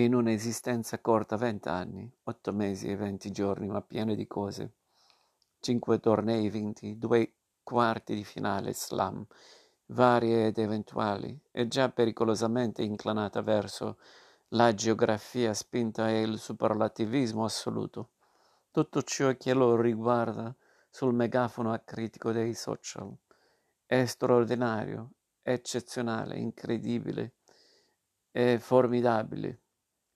in un'esistenza corta vent'anni, otto mesi e venti giorni, ma piena di cose. Cinque tornei vinti, due quarti di finale slam, varie ed eventuali, e già pericolosamente inclinata verso la geografia spinta e il superlativismo assoluto. Tutto ciò che lo riguarda sul megafono acritico dei social. È straordinario, eccezionale, incredibile e formidabile.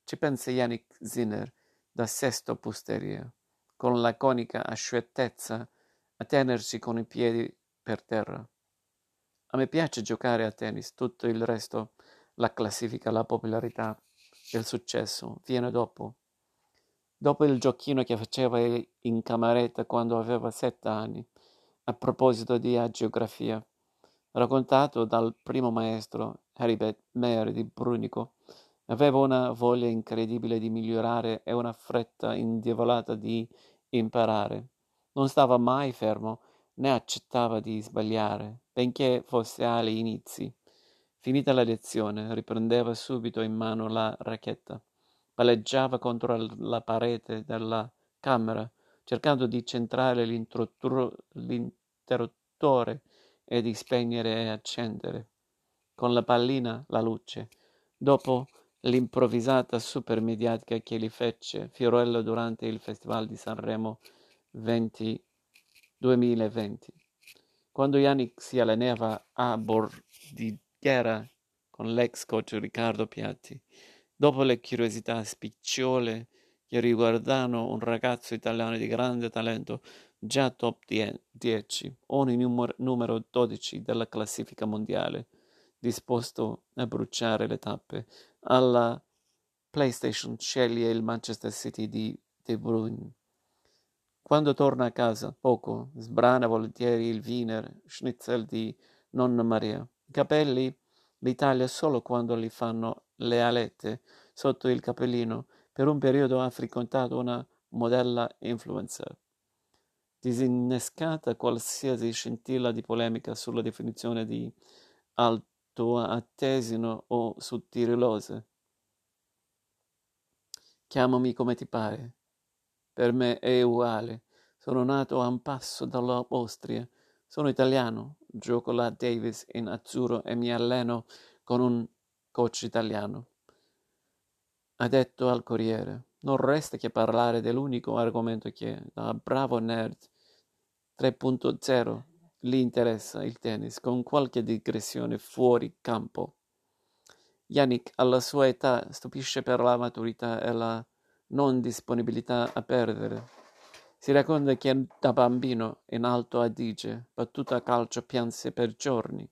Ci pensa Yannick Zinner da Sesto Pusteria, con laconica asciuttezza a tenersi con i piedi per terra. A me piace giocare a tennis, tutto il resto, la classifica, la popolarità, il successo, viene dopo. Dopo il giochino che faceva in cameretta quando aveva sette anni, a proposito di geografia, raccontato dal primo maestro, Heribert Meyer di Brunico, aveva una voglia incredibile di migliorare e una fretta indiavolata di imparare. Non stava mai fermo, né accettava di sbagliare, benché fosse agli inizi. Finita la lezione, riprendeva subito in mano la racchetta palleggiava contro la parete della camera, cercando di centrare l'interruttore e di spegnere e accendere con la pallina la luce. Dopo l'improvvisata supermediatica che gli fece Fiorello durante il Festival di Sanremo 20, 2020, quando Yannick si allenava a Bordighera con l'ex coach Riccardo Piatti. Dopo le curiosità spicciole che riguardano un ragazzo italiano di grande talento, già top 10, ogni numero, numero 12 della classifica mondiale, disposto a bruciare le tappe, alla PlayStation sceglie il Manchester City di De Bruyne. Quando torna a casa, poco, sbrana volentieri il Wiener Schnitzel di Nonna Maria. I capelli l'Italia solo quando li fanno le alette sotto il capellino. Per un periodo ha frequentato una modella influencer. Disinnescata qualsiasi scintilla di polemica sulla definizione di altoatesino o suttirilose. Chiamami come ti pare. Per me è uguale. Sono nato a un passo dall'Austria. Sono italiano. Gioco la Davis in azzurro e mi alleno con un coach italiano ha detto al Corriere. Non resta che parlare dell'unico argomento che, da bravo nerd 3.0, gli interessa il tennis, con qualche digressione fuori campo. Yannick, alla sua età, stupisce per la maturità e la non disponibilità a perdere. Si racconta che da bambino, in Alto Adige, battuto a calcio, pianse per giorni.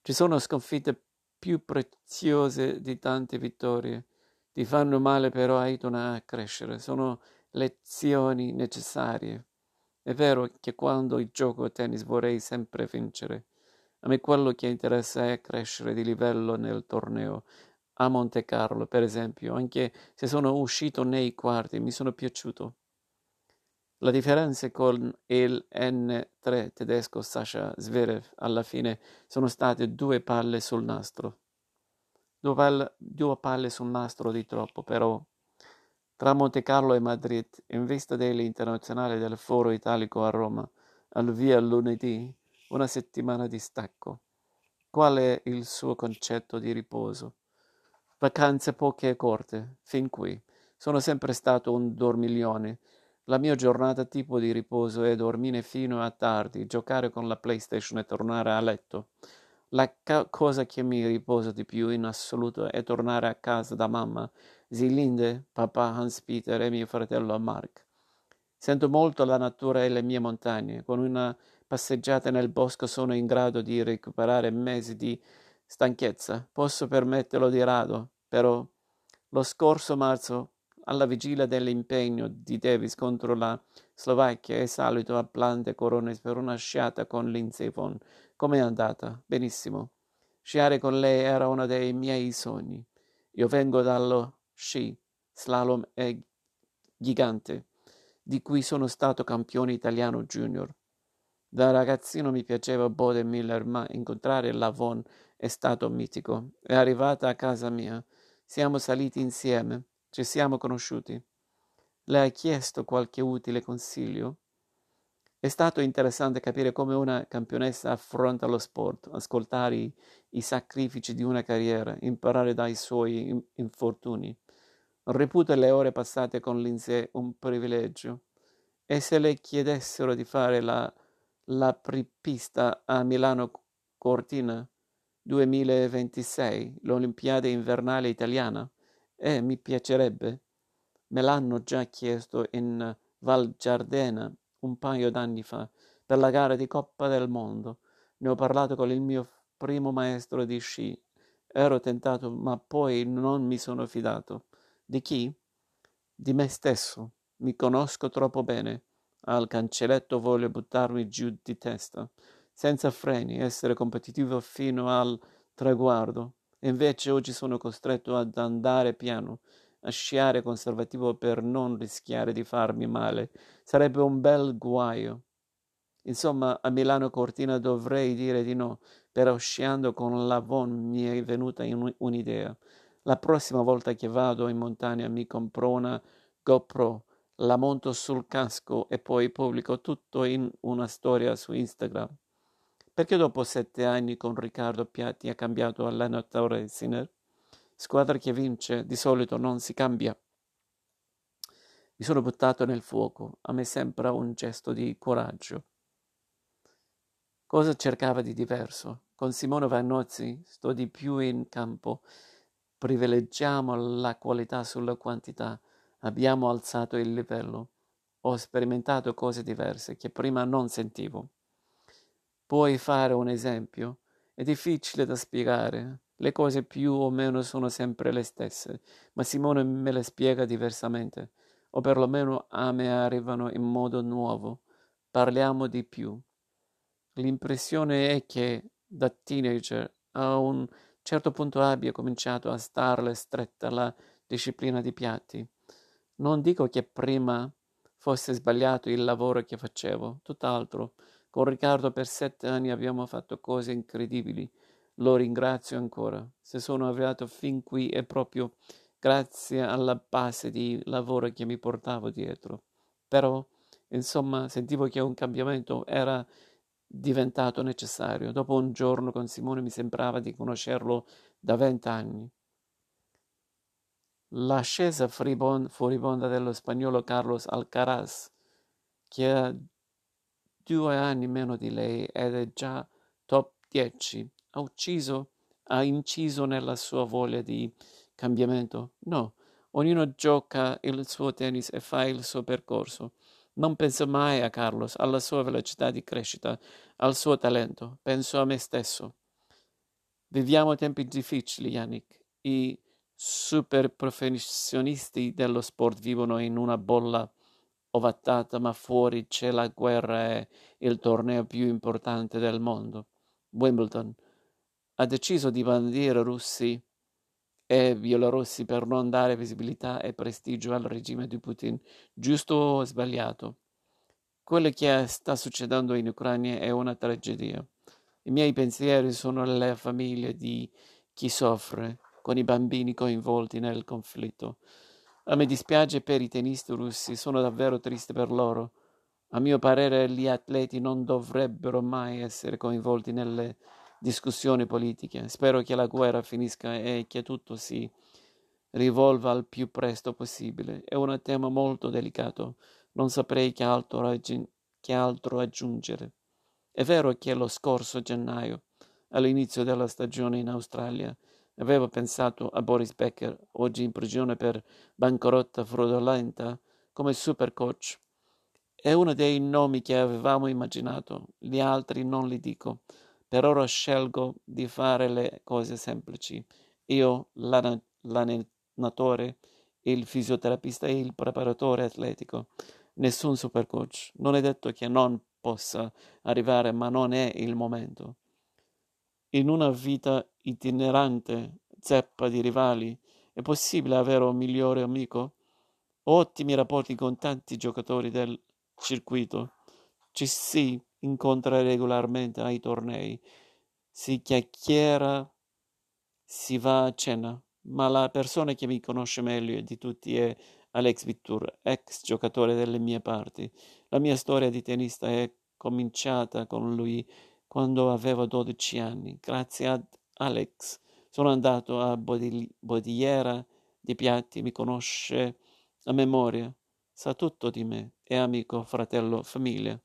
Ci sono sconfitte più preziose di tante vittorie. Ti fanno male però aiutano a crescere, sono lezioni necessarie. È vero che quando gioco a tennis vorrei sempre vincere. A me quello che interessa è crescere di livello nel torneo. A Monte Carlo, per esempio, anche se sono uscito nei quarti, mi sono piaciuto. La differenza con il N3 tedesco Sasha Zverev alla fine sono state due palle sul nastro. Due palle, sul nastro di troppo, però. Tra Monte Carlo e Madrid, in vista dell'internazionale del Foro Italico a Roma, al via lunedì, una settimana di stacco. Qual è il suo concetto di riposo? Vacanze poche e corte, fin qui. Sono sempre stato un dormiglione la mia giornata tipo di riposo è dormire fino a tardi, giocare con la PlayStation e tornare a letto. La ca- cosa che mi riposa di più in assoluto è tornare a casa da mamma, Zilinde, papà Hans-Peter e mio fratello Mark. Sento molto la natura e le mie montagne. Con una passeggiata nel bosco sono in grado di recuperare mesi di stanchezza. Posso permetterlo di rado, però lo scorso marzo alla vigilia dell'impegno di Davis contro la Slovacchia è salito a Plante Corones per una sciata con Lindsay Vonn. Com'è andata? Benissimo. Sciare con lei era uno dei miei sogni. Io vengo dallo sci, slalom e gigante, di cui sono stato campione italiano junior. Da ragazzino mi piaceva Bode Miller, ma incontrare la Von è stato mitico. È arrivata a casa mia Siamo saliti insieme, ci siamo conosciuti. Le hai chiesto qualche utile consiglio? È stato interessante capire come una campionessa affronta lo sport, ascoltare i, i sacrifici di una carriera, imparare dai suoi infortuni. Reputa le ore passate con Lindsay un privilegio. E se le chiedessero di fare la, la pripista a Milano Cortina 2026, l'Olimpiade invernale italiana? Eh, mi piacerebbe. Me l'hanno già chiesto in Val Giardena un paio d'anni fa, per la gara di Coppa del Mondo. Ne ho parlato con il mio primo maestro di sci. Ero tentato, ma poi non mi sono fidato. Di chi? Di me stesso. Mi conosco troppo bene. Al cancelletto voglio buttarmi giù di testa, senza freni, essere competitivo fino al traguardo. E invece oggi sono costretto ad andare piano, a sciare conservativo per non rischiare di farmi male. Sarebbe un bel guaio. Insomma, a Milano Cortina dovrei dire di no, però sciando con l'Avon mi è venuta un'idea. La prossima volta che vado in montagna mi compro una GoPro, la monto sul casco e poi pubblico tutto in una storia su Instagram. Perché dopo sette anni con Riccardo Piatti ha cambiato allenatore Sinner? Squadra che vince di solito non si cambia. Mi sono buttato nel fuoco, a me sembra un gesto di coraggio. Cosa cercava di diverso? Con Simone Vannozzi sto di più in campo. Privilegiamo la qualità sulla quantità. Abbiamo alzato il livello. Ho sperimentato cose diverse che prima non sentivo. Puoi fare un esempio? È difficile da spiegare. Le cose più o meno sono sempre le stesse, ma Simone me le spiega diversamente, o perlomeno a me arrivano in modo nuovo. Parliamo di più. L'impressione è che da teenager a un certo punto abbia cominciato a starle stretta la disciplina di piatti. Non dico che prima fosse sbagliato il lavoro che facevo, tutt'altro. Con Riccardo per sette anni abbiamo fatto cose incredibili lo ringrazio ancora. Se sono arrivato fin qui è proprio grazie alla base di lavoro che mi portavo dietro. Però, insomma, sentivo che un cambiamento era diventato necessario. Dopo un giorno con Simone mi sembrava di conoscerlo da vent'anni. L'ascesa furibonda dello spagnolo Carlos Alcaraz, che ha due anni meno di lei ed è già top 10 ha ucciso, ha inciso nella sua voglia di cambiamento. No, ognuno gioca il suo tennis e fa il suo percorso. Non penso mai a Carlos, alla sua velocità di crescita, al suo talento. Penso a me stesso. Viviamo tempi difficili, Yannick. I super professionisti dello sport vivono in una bolla ovattata, ma fuori c'è la guerra e il torneo più importante del mondo. Wimbledon ha deciso di bandire russi e bielorussi per non dare visibilità e prestigio al regime di Putin, giusto o sbagliato. Quello che sta succedendo in Ucraina è una tragedia. I miei pensieri sono alle famiglie di chi soffre, con i bambini coinvolti nel conflitto. A me dispiace per i tennisti russi, sono davvero triste per loro. A mio parere gli atleti non dovrebbero mai essere coinvolti nelle discussioni politiche. Spero che la guerra finisca e che tutto si rivolva al più presto possibile. È un tema molto delicato, non saprei che altro, raggi- che altro aggiungere. È vero che lo scorso gennaio, all'inizio della stagione in Australia, avevo pensato a Boris Becker, oggi in prigione per bancarotta fraudolenta, come super coach. È uno dei nomi che avevamo immaginato, gli altri non li dico. Per ora scelgo di fare le cose semplici. Io, l'allenatore, il fisioterapista e il preparatore atletico. Nessun supercoach. Non è detto che non possa arrivare, ma non è il momento. In una vita itinerante, zeppa di rivali, è possibile avere un migliore amico? Ottimi rapporti con tanti giocatori del circuito. Ci si incontra regolarmente ai tornei, si chiacchiera, si va a cena. ma la persona che mi conosce meglio di tutti è Alex Vittur, ex giocatore delle mie parti. La mia storia di tennista è cominciata con lui quando avevo 12 anni. Grazie ad Alex sono andato a Bodigliera di Piatti, mi conosce a memoria, sa tutto di me, è amico, fratello, famiglia.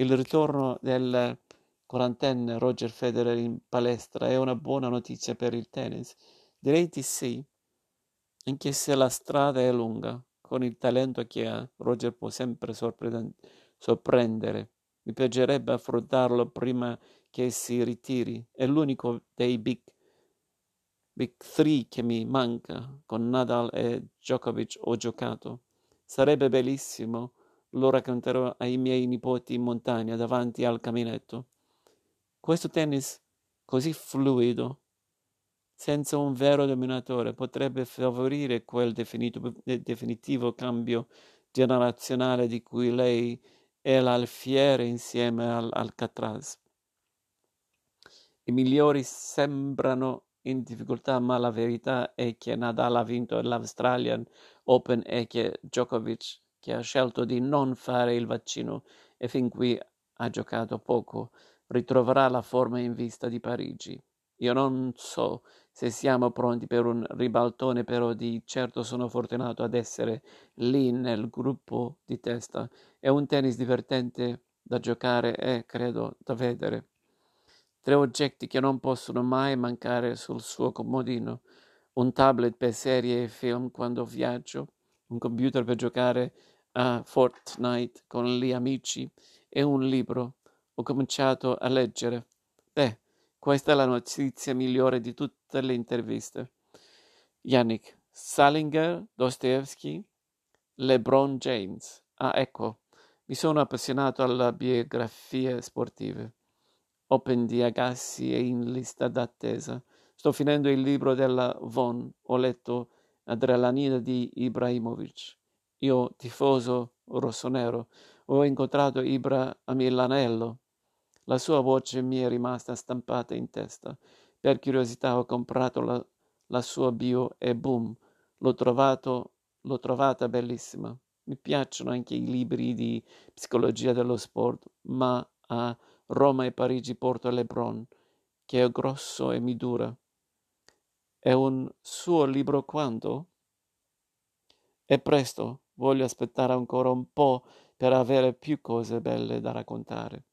Il ritorno del quarantenne Roger Federer in palestra è una buona notizia per il tennis. Direi di sì, anche se la strada è lunga. Con il talento che ha, Roger può sempre sorprendere. Mi piacerebbe affrontarlo prima che si ritiri. È l'unico dei big, big three che mi manca. Con Nadal e Djokovic ho giocato. Sarebbe bellissimo. Lo racconterò ai miei nipoti in montagna davanti al caminetto. Questo tennis così fluido, senza un vero dominatore, potrebbe favorire quel definitivo cambio generazionale di cui lei è l'alfiere insieme all'Alcatraz. I migliori sembrano in difficoltà, ma la verità è che Nadal ha vinto l'Australian Open e che Djokovic, che ha scelto di non fare il vaccino e fin qui ha giocato poco, ritroverà la forma in vista di Parigi. Io non so se siamo pronti per un ribaltone, però di certo sono fortunato ad essere lì nel gruppo di testa. È un tennis divertente da giocare e, credo, da vedere. Tre oggetti che non possono mai mancare sul suo comodino. Un tablet per serie e film quando viaggio, un computer per giocare a Fortnite con gli amici e un libro. Ho cominciato a leggere. Beh, questa è la notizia migliore di tutte le interviste. Yannick, Salinger, Dostoevsky, LeBron James. Ah, ecco, mi sono appassionato alle biografie sportive. Open di Agassi è in lista d'attesa. Sto finendo il libro della Von. Ho letto Adrenalina di Ibrahimovic. Io, tifoso rossonero, ho incontrato Ibra a Milanello. La sua voce mi è rimasta stampata in testa. Per curiosità ho comprato la, la sua bio e boom, l'ho, trovato, l'ho trovata bellissima. Mi piacciono anche i libri di psicologia dello sport, ma a Roma e Parigi porto Lebron, che è grosso e mi dura. È un suo libro quando? È presto, voglio aspettare ancora un po' per avere più cose belle da raccontare.